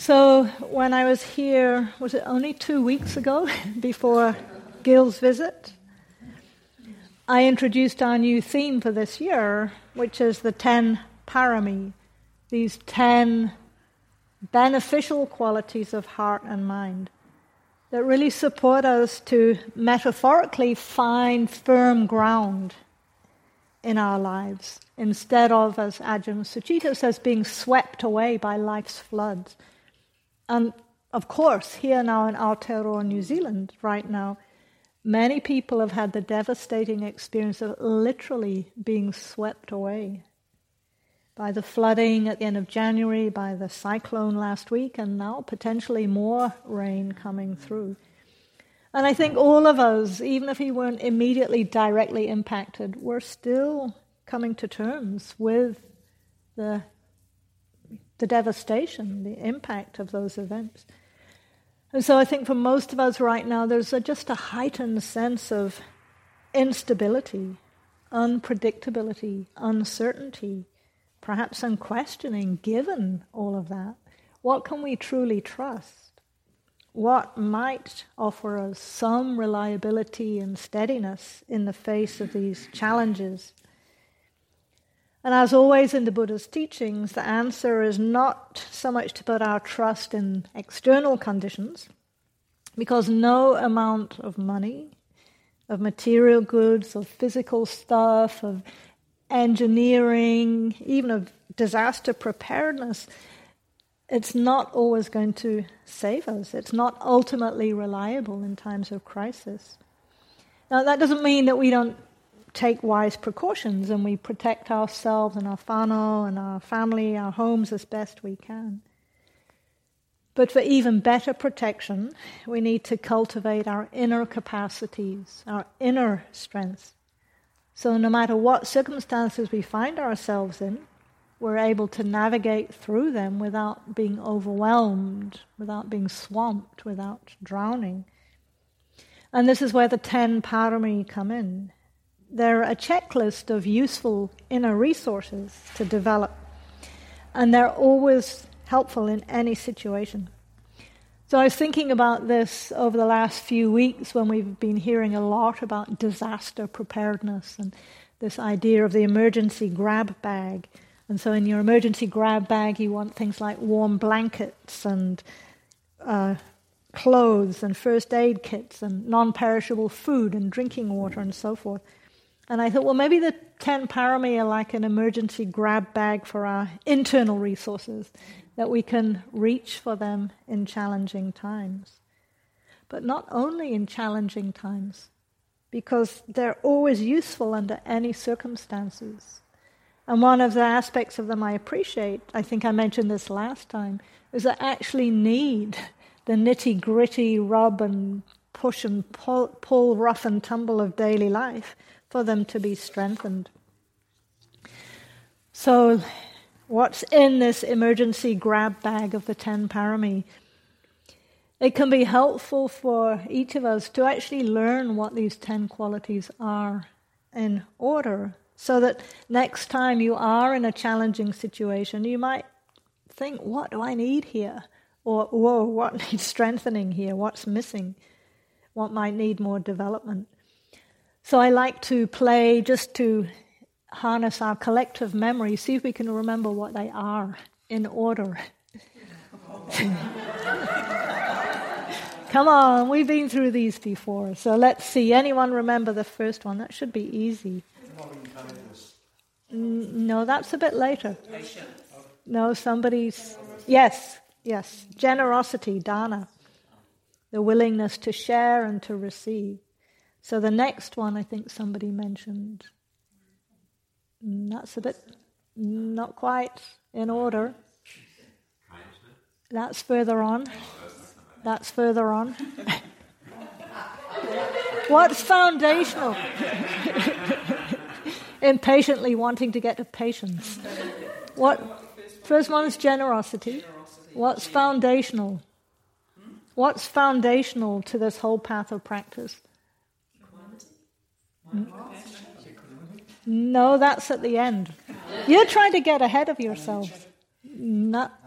So, when I was here, was it only two weeks ago before Gil's visit? I introduced our new theme for this year, which is the 10 parami, these 10 beneficial qualities of heart and mind that really support us to metaphorically find firm ground in our lives instead of, as Ajahn Sucitto says, being swept away by life's floods. And of course, here now in Aotearoa, New Zealand, right now, many people have had the devastating experience of literally being swept away by the flooding at the end of January, by the cyclone last week, and now potentially more rain coming through. And I think all of us, even if we weren't immediately directly impacted, we're still coming to terms with the the devastation, the impact of those events. And so I think for most of us right now, there's a, just a heightened sense of instability, unpredictability, uncertainty, perhaps some questioning given all of that. What can we truly trust? What might offer us some reliability and steadiness in the face of these challenges? And as always in the Buddha's teachings, the answer is not so much to put our trust in external conditions, because no amount of money, of material goods, of physical stuff, of engineering, even of disaster preparedness, it's not always going to save us. It's not ultimately reliable in times of crisis. Now, that doesn't mean that we don't take wise precautions and we protect ourselves and our whānau and our family, our homes as best we can. But for even better protection, we need to cultivate our inner capacities, our inner strengths. So no matter what circumstances we find ourselves in, we're able to navigate through them without being overwhelmed, without being swamped, without drowning. And this is where the ten parami come in they're a checklist of useful inner resources to develop, and they're always helpful in any situation. So I was thinking about this over the last few weeks when we've been hearing a lot about disaster preparedness and this idea of the emergency grab bag. And so in your emergency grab bag, you want things like warm blankets and uh, clothes and first aid kits and non perishable food and drinking water and so forth. And I thought, well, maybe the 10 parami are like an emergency grab bag for our internal resources, that we can reach for them in challenging times. But not only in challenging times, because they're always useful under any circumstances. And one of the aspects of them I appreciate, I think I mentioned this last time, is I actually need the nitty gritty rub and push and pull, pull, rough and tumble of daily life for them to be strengthened. So, what's in this emergency grab bag of the 10 parami? It can be helpful for each of us to actually learn what these 10 qualities are in order so that next time you are in a challenging situation, you might think, What do I need here? Or, Whoa, what needs strengthening here? What's missing? What might need more development? So I like to play just to harness our collective memory, see if we can remember what they are in order. Come on, we've been through these before. So let's see. Anyone remember the first one? That should be easy. No, that's a bit later. No, somebody's. Yes, yes. Generosity, dana. The willingness to share and to receive. So the next one I think somebody mentioned. Mm, that's a bit not quite in order. That's further on. That's further on. What's foundational? Impatiently wanting to get to patience. What? First one is generosity. What's foundational? What's foundational to this whole path of practice? No, that's at the end. You're trying to get ahead of yourself. Not.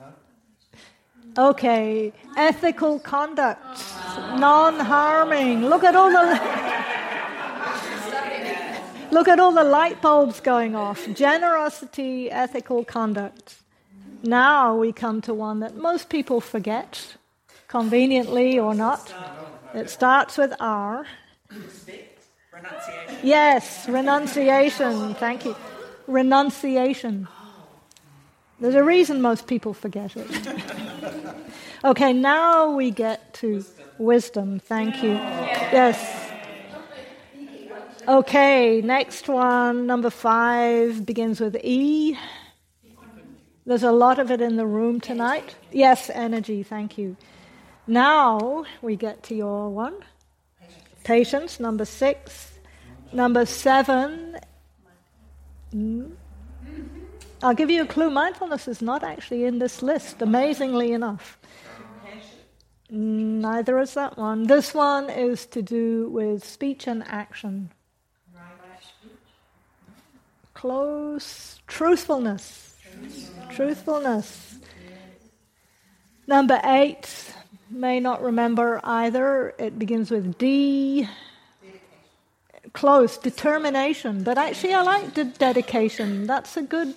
Okay, ethical conduct, non harming. Look at all the. Look at all the light bulbs going off. Generosity, ethical conduct. Now we come to one that most people forget, conveniently or not. It starts with R. Renunciation. Yes, renunciation. Thank you. Renunciation. There's a reason most people forget it. okay, now we get to wisdom. Thank you. Yes. Okay, next one, number five, begins with E. There's a lot of it in the room tonight. Yes, energy, thank you. Now we get to your one. Patience, number six. Number seven. Mm. I'll give you a clue. Mindfulness is not actually in this list, amazingly enough. Neither is that one. This one is to do with speech and action. Close. Truthfulness. Truthfulness. Number eight, may not remember either. It begins with D. Close. Determination. But actually, I like de- dedication. That's a good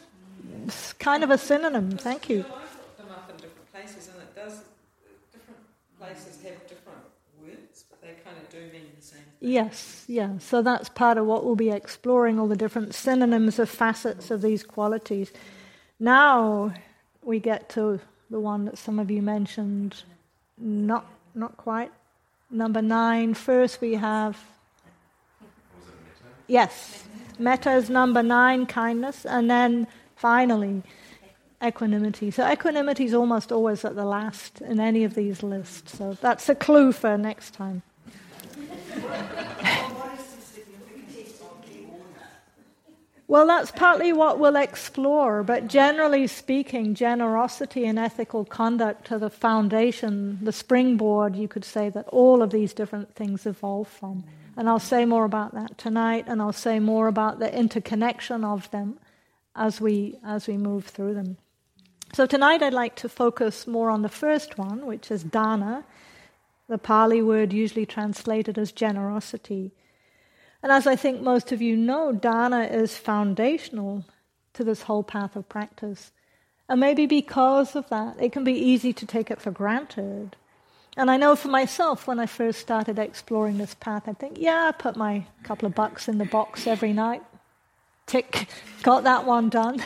kind of a synonym. Thank you. Them up in different places, and it does. Different places have different words, but they kind of do mean the same. Yes, yeah. So that's part of what we'll be exploring all the different synonyms of facets of these qualities. Now we get to the one that some of you mentioned. Not, not quite. Number nine. First, we have. Yes, metta is number nine, kindness, and then finally, equanimity. So equanimity is almost always at the last in any of these lists. So that's a clue for next time. Well, that's partly what we'll explore, but generally speaking, generosity and ethical conduct are the foundation, the springboard, you could say, that all of these different things evolve from. And I'll say more about that tonight, and I'll say more about the interconnection of them as we, as we move through them. So tonight I'd like to focus more on the first one, which is dana, the Pali word usually translated as generosity. And as I think most of you know, dana is foundational to this whole path of practice. And maybe because of that, it can be easy to take it for granted. And I know for myself, when I first started exploring this path, I think, yeah, I put my couple of bucks in the box every night. Tick, got that one done.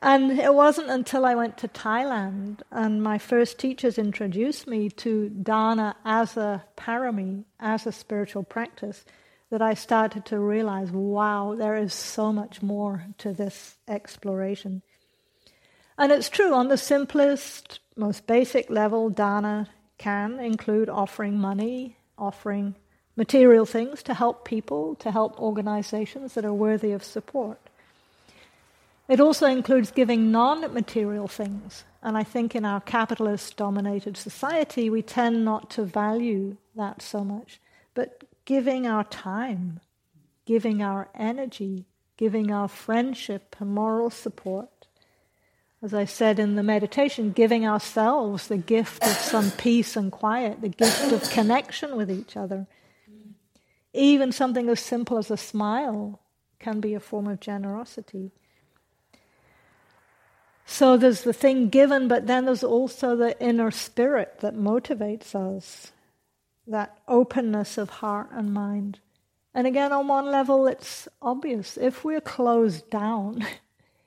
And it wasn't until I went to Thailand and my first teachers introduced me to dana as a parami, as a spiritual practice, that I started to realize wow, there is so much more to this exploration. And it's true, on the simplest, most basic level, dana can include offering money, offering material things to help people, to help organizations that are worthy of support. It also includes giving non material things. And I think in our capitalist dominated society, we tend not to value that so much. But giving our time, giving our energy, giving our friendship and moral support. As I said in the meditation, giving ourselves the gift of some peace and quiet, the gift of connection with each other. Even something as simple as a smile can be a form of generosity. So there's the thing given, but then there's also the inner spirit that motivates us, that openness of heart and mind. And again, on one level, it's obvious. If we're closed down,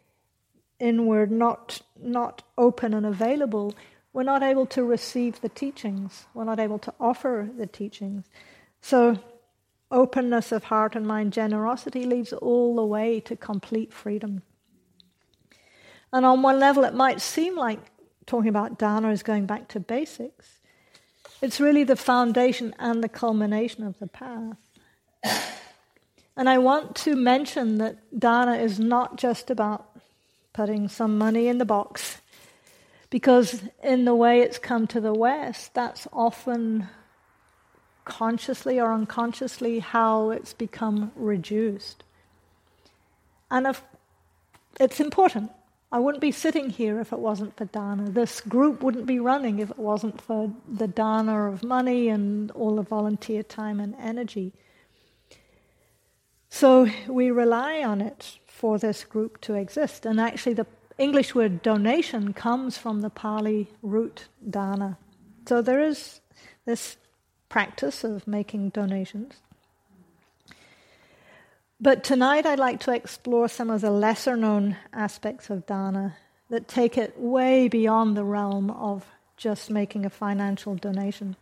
inward, not, not open and available, we're not able to receive the teachings. We're not able to offer the teachings. So, openness of heart and mind, generosity leads all the way to complete freedom. And on one level, it might seem like talking about dana is going back to basics. It's really the foundation and the culmination of the path. And I want to mention that dana is not just about putting some money in the box, because in the way it's come to the West, that's often consciously or unconsciously how it's become reduced. And it's important. I wouldn't be sitting here if it wasn't for dana. This group wouldn't be running if it wasn't for the dana of money and all the volunteer time and energy. So we rely on it for this group to exist. And actually, the English word donation comes from the Pali root dana. So there is this practice of making donations. But tonight I'd like to explore some of the lesser known aspects of dana that take it way beyond the realm of just making a financial donation.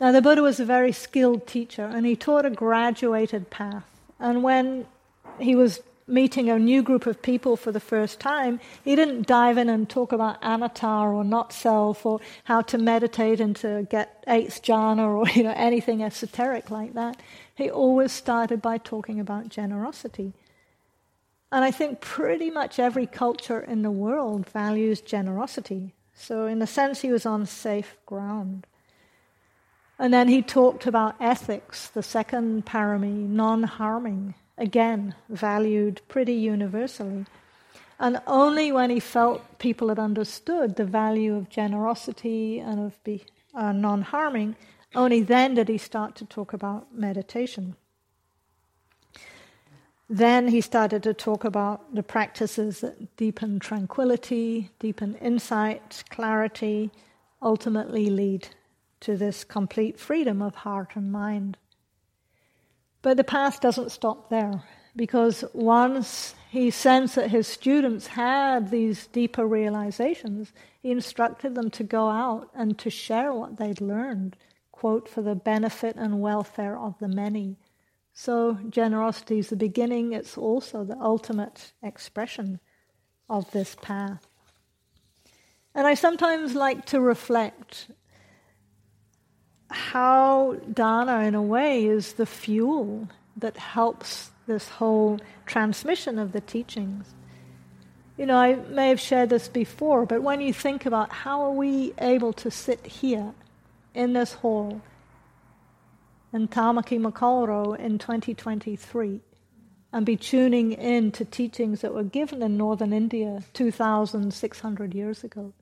Now, the Buddha was a very skilled teacher and he taught a graduated path. And when he was meeting a new group of people for the first time, he didn't dive in and talk about anatta or not self or how to meditate and to get eighth jhana or you know anything esoteric like that. He always started by talking about generosity. And I think pretty much every culture in the world values generosity. So, in a sense, he was on safe ground. And then he talked about ethics, the second parami, non harming again, valued pretty universally. And only when he felt people had understood the value of generosity and of be, uh, non harming, only then did he start to talk about meditation. Then he started to talk about the practices that deepen tranquility, deepen insight, clarity, ultimately lead to this complete freedom of heart and mind. But the path doesn't stop there because once he sensed that his students had these deeper realizations, he instructed them to go out and to share what they'd learned, quote, for the benefit and welfare of the many. So generosity is the beginning, it's also the ultimate expression of this path. And I sometimes like to reflect how dana, in a way, is the fuel that helps this whole transmission of the teachings. You know, I may have shared this before, but when you think about how are we able to sit here in this hall in Tamaki Makaurau in 2023 and be tuning in to teachings that were given in northern India 2,600 years ago.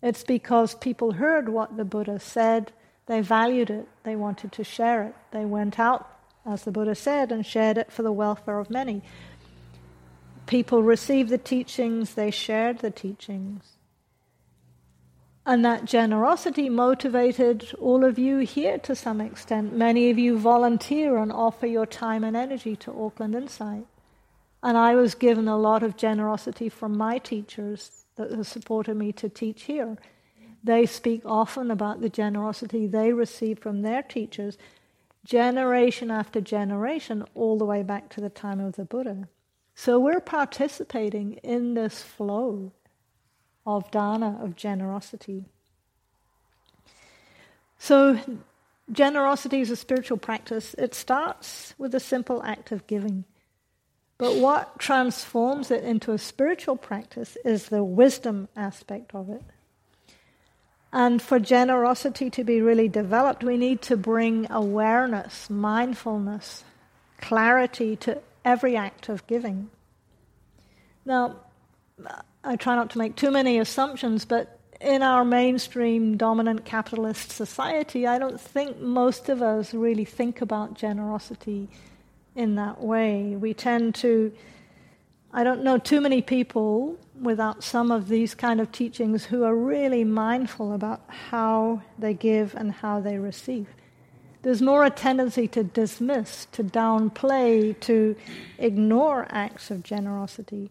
It's because people heard what the Buddha said, they valued it, they wanted to share it. They went out, as the Buddha said, and shared it for the welfare of many. People received the teachings, they shared the teachings. And that generosity motivated all of you here to some extent. Many of you volunteer and offer your time and energy to Auckland Insight. And I was given a lot of generosity from my teachers that have supported me to teach here. They speak often about the generosity they receive from their teachers, generation after generation, all the way back to the time of the Buddha. So we're participating in this flow of dana, of generosity. So, generosity is a spiritual practice. It starts with a simple act of giving. But what transforms it into a spiritual practice is the wisdom aspect of it. And for generosity to be really developed, we need to bring awareness, mindfulness, clarity to every act of giving. Now, I try not to make too many assumptions, but in our mainstream dominant capitalist society, I don't think most of us really think about generosity in that way. We tend to, I don't know too many people without some of these kind of teachings who are really mindful about how they give and how they receive. There's more a tendency to dismiss, to downplay, to ignore acts of generosity.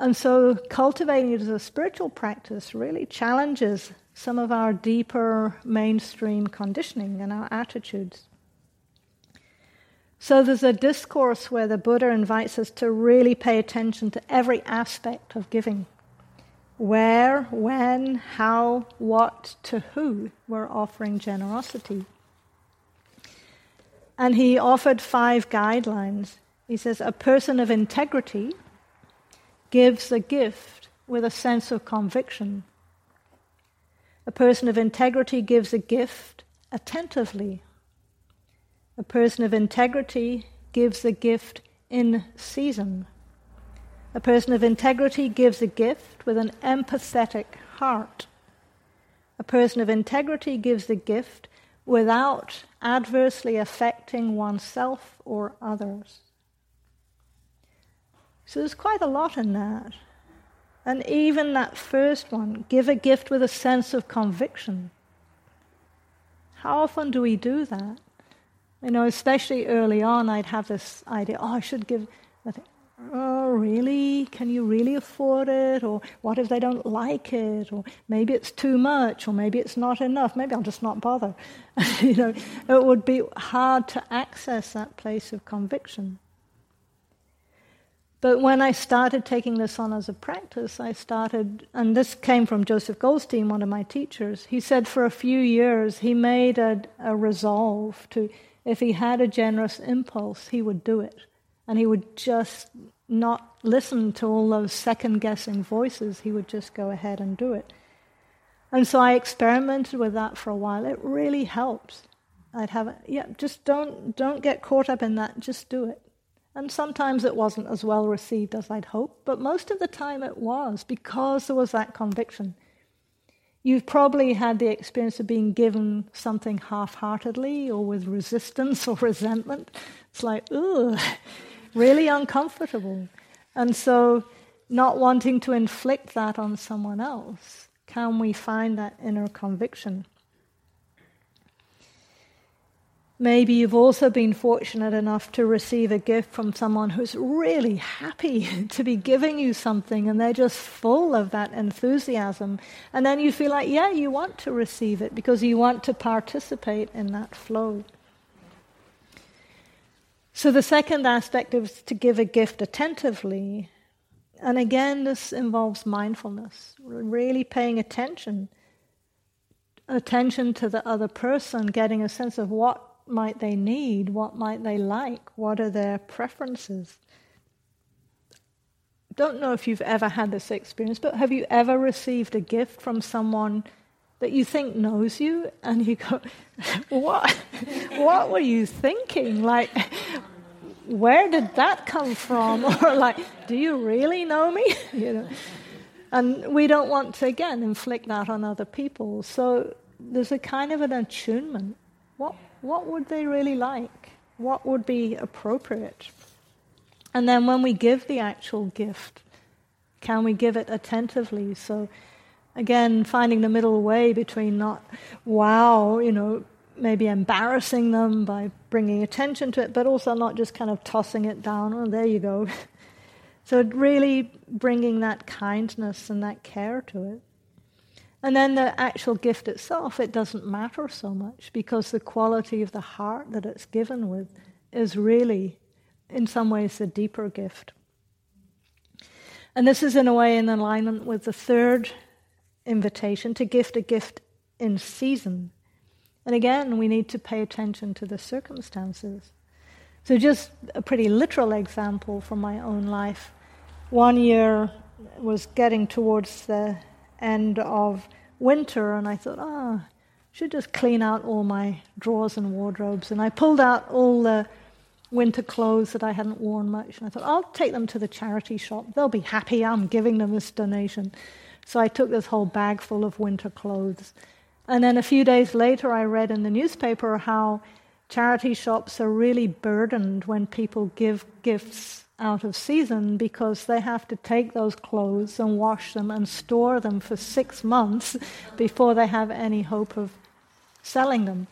And so cultivating it as a spiritual practice really challenges some of our deeper mainstream conditioning and our attitudes. So there's a discourse where the Buddha invites us to really pay attention to every aspect of giving. Where, when, how, what, to who we're offering generosity. And he offered five guidelines. He says, A person of integrity gives a gift with a sense of conviction. A person of integrity gives a gift attentively a person of integrity gives a gift in season. A person of integrity gives a gift with an empathetic heart. A person of integrity gives the gift without adversely affecting oneself or others. So there's quite a lot in that. And even that first one, give a gift with a sense of conviction. How often do we do that? You know, especially early on, I'd have this idea, oh, I should give. I think, oh, really? Can you really afford it? Or what if they don't like it? Or maybe it's too much, or maybe it's not enough. Maybe I'll just not bother. you know, it would be hard to access that place of conviction. But when I started taking this on as a practice, I started, and this came from Joseph Goldstein, one of my teachers. He said for a few years he made a, a resolve to, if he had a generous impulse, he would do it. And he would just not listen to all those second guessing voices, he would just go ahead and do it. And so I experimented with that for a while. It really helps. I'd have, yeah, just don't, don't get caught up in that, just do it. And sometimes it wasn't as well received as I'd hoped, but most of the time it was because there was that conviction. You've probably had the experience of being given something half heartedly or with resistance or resentment. It's like, ugh, really uncomfortable. And so, not wanting to inflict that on someone else, can we find that inner conviction? Maybe you've also been fortunate enough to receive a gift from someone who's really happy to be giving you something and they're just full of that enthusiasm. And then you feel like, yeah, you want to receive it because you want to participate in that flow. So the second aspect is to give a gift attentively. And again, this involves mindfulness, really paying attention. Attention to the other person, getting a sense of what might they need? What might they like? What are their preferences? Don't know if you've ever had this experience, but have you ever received a gift from someone that you think knows you and you go, What? what were you thinking? Like, where did that come from? Or like, do you really know me? you know. And we don't want to again inflict that on other people. So there's a kind of an attunement. What what would they really like? What would be appropriate? And then when we give the actual gift, can we give it attentively? So, again, finding the middle way between not, wow, you know, maybe embarrassing them by bringing attention to it, but also not just kind of tossing it down, oh, there you go. so, really bringing that kindness and that care to it. And then the actual gift itself, it doesn't matter so much because the quality of the heart that it's given with is really, in some ways, the deeper gift. And this is, in a way, in alignment with the third invitation to gift a gift in season. And again, we need to pay attention to the circumstances. So, just a pretty literal example from my own life. One year was getting towards the end of winter, and I thought, ah, I should just clean out all my drawers and wardrobes. And I pulled out all the winter clothes that I hadn't worn much, and I thought, I'll take them to the charity shop. They'll be happy I'm giving them this donation. So I took this whole bag full of winter clothes. And then a few days later, I read in the newspaper how charity shops are really burdened when people give gifts out of season because they have to take those clothes and wash them and store them for six months before they have any hope of selling them.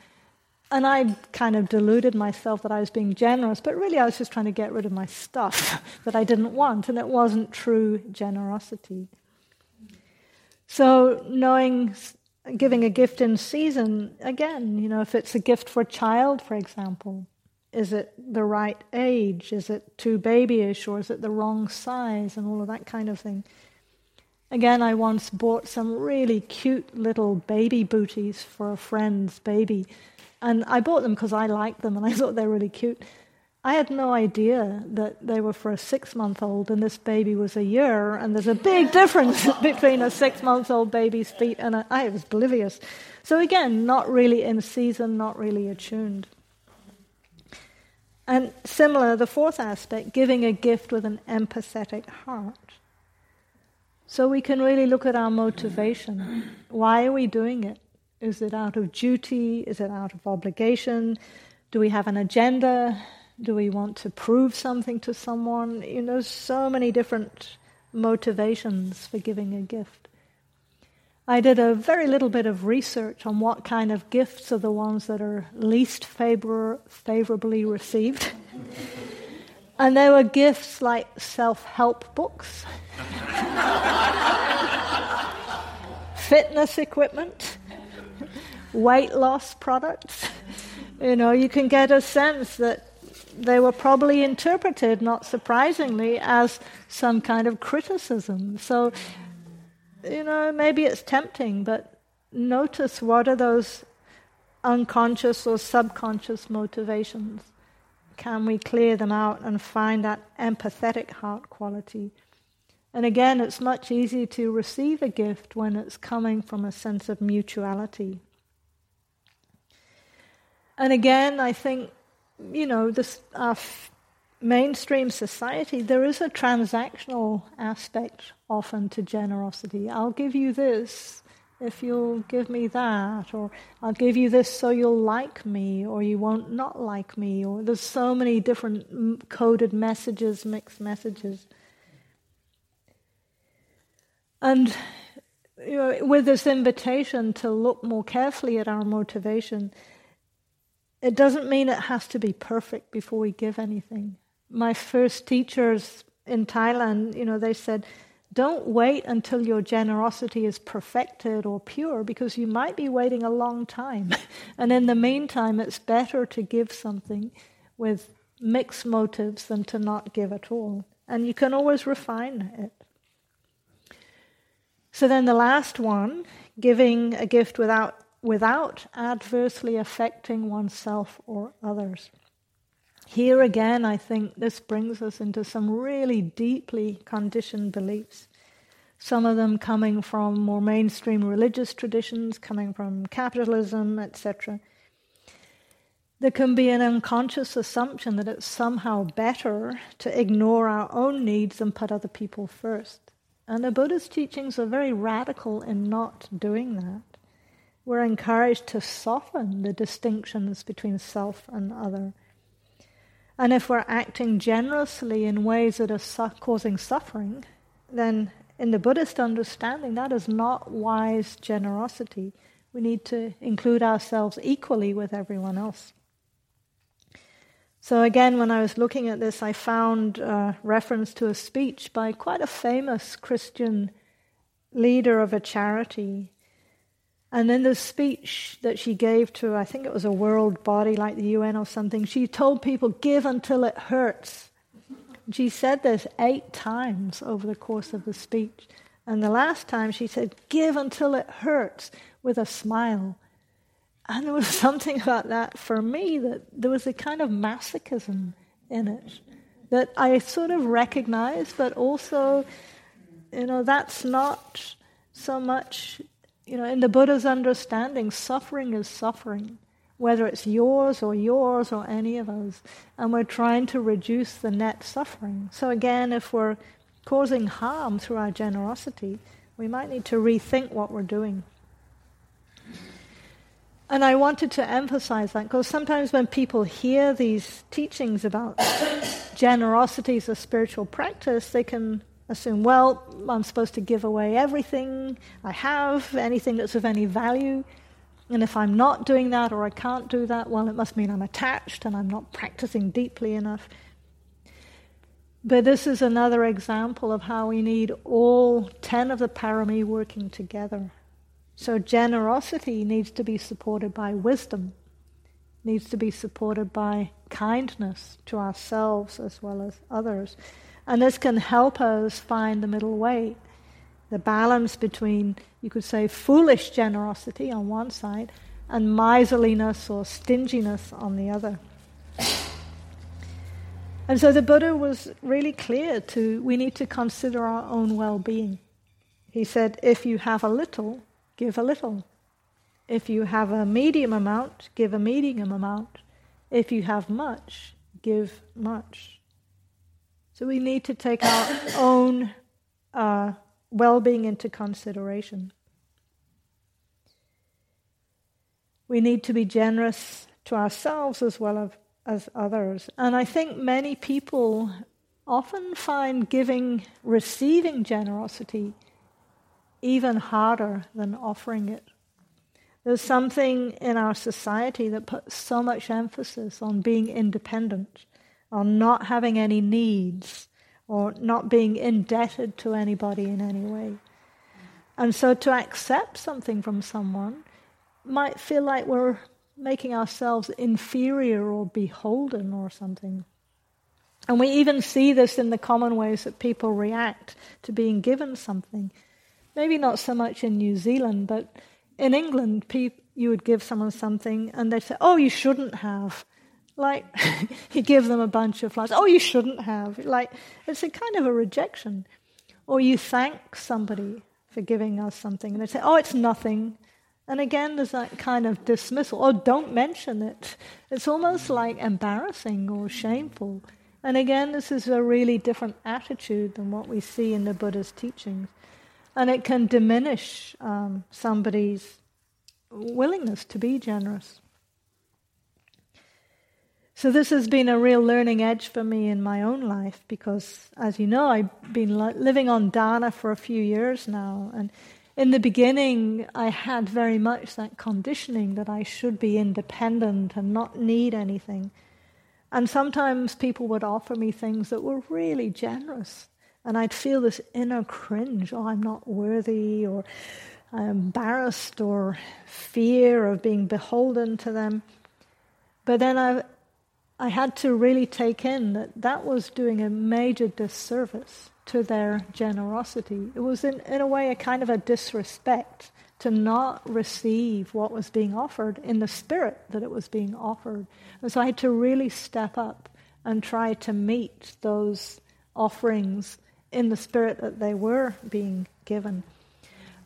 And I kind of deluded myself that I was being generous, but really I was just trying to get rid of my stuff that I didn't want, and it wasn't true generosity. So, knowing giving a gift in season, again, you know, if it's a gift for a child, for example, is it the right age? Is it too babyish or is it the wrong size and all of that kind of thing? Again, I once bought some really cute little baby booties for a friend's baby. And I bought them because I liked them and I thought they were really cute. I had no idea that they were for a six month old and this baby was a year, and there's a big difference between a six month old baby's feet and a, I was oblivious. So, again, not really in season, not really attuned. And similar, the fourth aspect, giving a gift with an empathetic heart. So we can really look at our motivation. Why are we doing it? Is it out of duty? Is it out of obligation? Do we have an agenda? Do we want to prove something to someone? You know, so many different motivations for giving a gift. I did a very little bit of research on what kind of gifts are the ones that are least favor- favorably received. and there were gifts like self help books, fitness equipment, weight loss products. You know, you can get a sense that they were probably interpreted, not surprisingly, as some kind of criticism. So, you know, maybe it's tempting, but notice what are those unconscious or subconscious motivations. Can we clear them out and find that empathetic heart quality? And again, it's much easier to receive a gift when it's coming from a sense of mutuality. And again, I think you know, this our mainstream society, there is a transactional aspect often to generosity. I'll give you this if you'll give me that, or I'll give you this so you'll like me, or you won't not like me, or there's so many different coded messages, mixed messages. And you know, with this invitation to look more carefully at our motivation, it doesn't mean it has to be perfect before we give anything. My first teachers in Thailand, you know, they said, don't wait until your generosity is perfected or pure because you might be waiting a long time. and in the meantime, it's better to give something with mixed motives than to not give at all. And you can always refine it. So then the last one, giving a gift without without adversely affecting oneself or others. Here again, I think this brings us into some really deeply conditioned beliefs. Some of them coming from more mainstream religious traditions, coming from capitalism, etc. There can be an unconscious assumption that it's somehow better to ignore our own needs and put other people first. And the Buddha's teachings are very radical in not doing that we're encouraged to soften the distinctions between self and other. And if we're acting generously in ways that are su- causing suffering, then in the Buddhist understanding, that is not wise generosity. We need to include ourselves equally with everyone else. So, again, when I was looking at this, I found reference to a speech by quite a famous Christian leader of a charity and in the speech that she gave to, I think it was a world body like the UN or something, she told people, give until it hurts. She said this eight times over the course of the speech. And the last time she said, give until it hurts with a smile. And there was something about that for me that there was a kind of masochism in it that I sort of recognized, but also, you know, that's not so much you know, in the Buddha's understanding, suffering is suffering, whether it's yours or yours or any of us. And we're trying to reduce the net suffering. So, again, if we're causing harm through our generosity, we might need to rethink what we're doing. And I wanted to emphasize that because sometimes when people hear these teachings about generosity as a spiritual practice, they can assume, well, I'm supposed to give away everything I have, anything that's of any value. And if I'm not doing that or I can't do that, well, it must mean I'm attached and I'm not practicing deeply enough. But this is another example of how we need all 10 of the parami working together. So generosity needs to be supported by wisdom, needs to be supported by kindness to ourselves as well as others. And this can help us find the middle way, the balance between, you could say, foolish generosity on one side and miserliness or stinginess on the other. And so the Buddha was really clear to we need to consider our own well-being. He said, if you have a little, give a little. If you have a medium amount, give a medium amount. If you have much, give much. So we need to take our own uh, well being into consideration. We need to be generous to ourselves as well as, as others. And I think many people often find giving, receiving generosity even harder than offering it. There's something in our society that puts so much emphasis on being independent, on not having any needs, or not being indebted to anybody in any way. And so to accept something from someone might feel like we're making ourselves inferior or beholden or something. And we even see this in the common ways that people react to being given something. Maybe not so much in New Zealand, but in England, you would give someone something and they'd say, Oh, you shouldn't have. Like, you give them a bunch of flowers. Oh, you shouldn't have. Like, it's a kind of a rejection. Or you thank somebody for giving us something and they say, Oh, it's nothing. And again, there's that kind of dismissal. Oh, don't mention it. It's almost like embarrassing or shameful. And again, this is a really different attitude than what we see in the Buddha's teachings. And it can diminish um, somebody's willingness to be generous. So, this has been a real learning edge for me in my own life because, as you know, I've been living on dana for a few years now. And in the beginning, I had very much that conditioning that I should be independent and not need anything. And sometimes people would offer me things that were really generous. And I'd feel this inner cringe oh, I'm not worthy, or I'm embarrassed, or fear of being beholden to them. But then I, I had to really take in that that was doing a major disservice to their generosity. It was, in, in a way, a kind of a disrespect to not receive what was being offered in the spirit that it was being offered. And so I had to really step up and try to meet those offerings in the spirit that they were being given.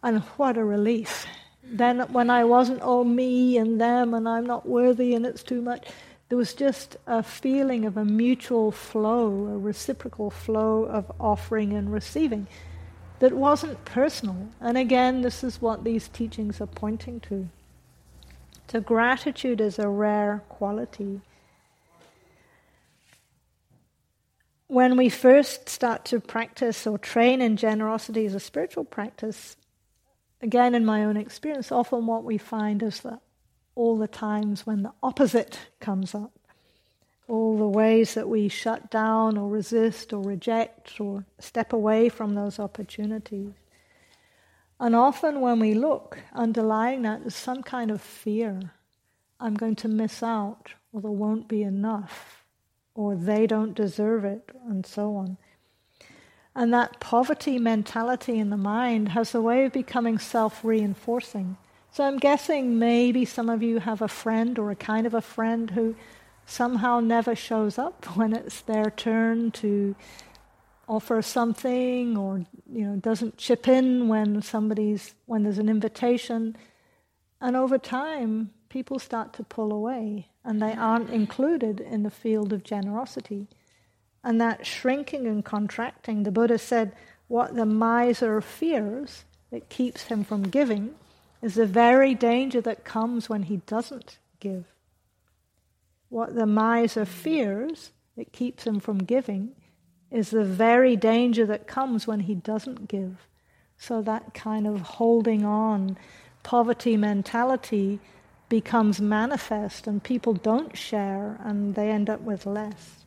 And what a relief. Then, when I wasn't all me and them and I'm not worthy and it's too much, there was just a feeling of a mutual flow, a reciprocal flow of offering and receiving that wasn't personal. And again, this is what these teachings are pointing to. So, gratitude is a rare quality. When we first start to practice or train in generosity as a spiritual practice, again, in my own experience, often what we find is that all the times when the opposite comes up. All the ways that we shut down or resist or reject or step away from those opportunities. And often when we look, underlying that is some kind of fear. I'm going to miss out, or there won't be enough, or they don't deserve it, and so on. And that poverty mentality in the mind has a way of becoming self reinforcing. So I'm guessing maybe some of you have a friend or a kind of a friend who somehow never shows up when it's their turn to offer something or you know doesn't chip in when somebody's when there's an invitation. And over time people start to pull away and they aren't mm. included in the field of generosity. And that shrinking and contracting the buddha said what the miser fears that keeps him from giving is the very danger that comes when he doesn't give. What the miser fears that keeps him from giving is the very danger that comes when he doesn't give. So that kind of holding on, poverty mentality becomes manifest, and people don't share and they end up with less.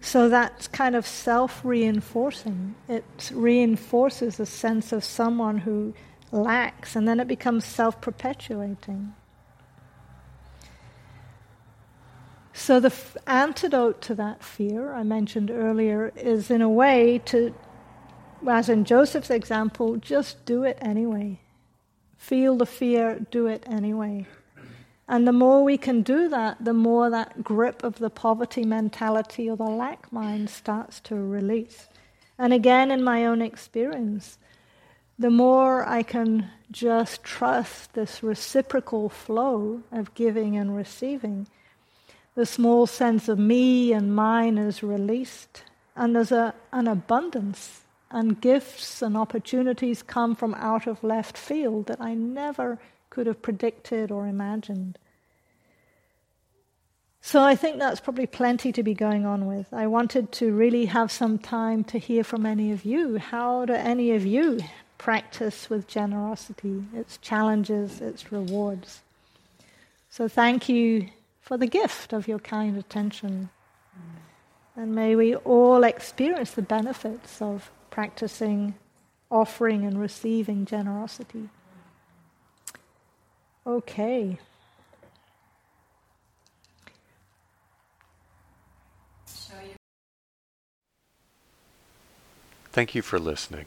So that's kind of self reinforcing. It reinforces a sense of someone who lacks, and then it becomes self perpetuating. So, the f- antidote to that fear I mentioned earlier is, in a way, to, as in Joseph's example, just do it anyway. Feel the fear, do it anyway. And the more we can do that, the more that grip of the poverty mentality or the lack mind starts to release. And again, in my own experience, the more I can just trust this reciprocal flow of giving and receiving, the small sense of me and mine is released, and there's a, an abundance, and gifts and opportunities come from out of left field that I never could have predicted or imagined. So I think that's probably plenty to be going on with. I wanted to really have some time to hear from any of you. How do any of you practice with generosity, its challenges, its rewards? So thank you for the gift of your kind attention. And may we all experience the benefits of practicing, offering, and receiving generosity. Okay. Thank you for listening.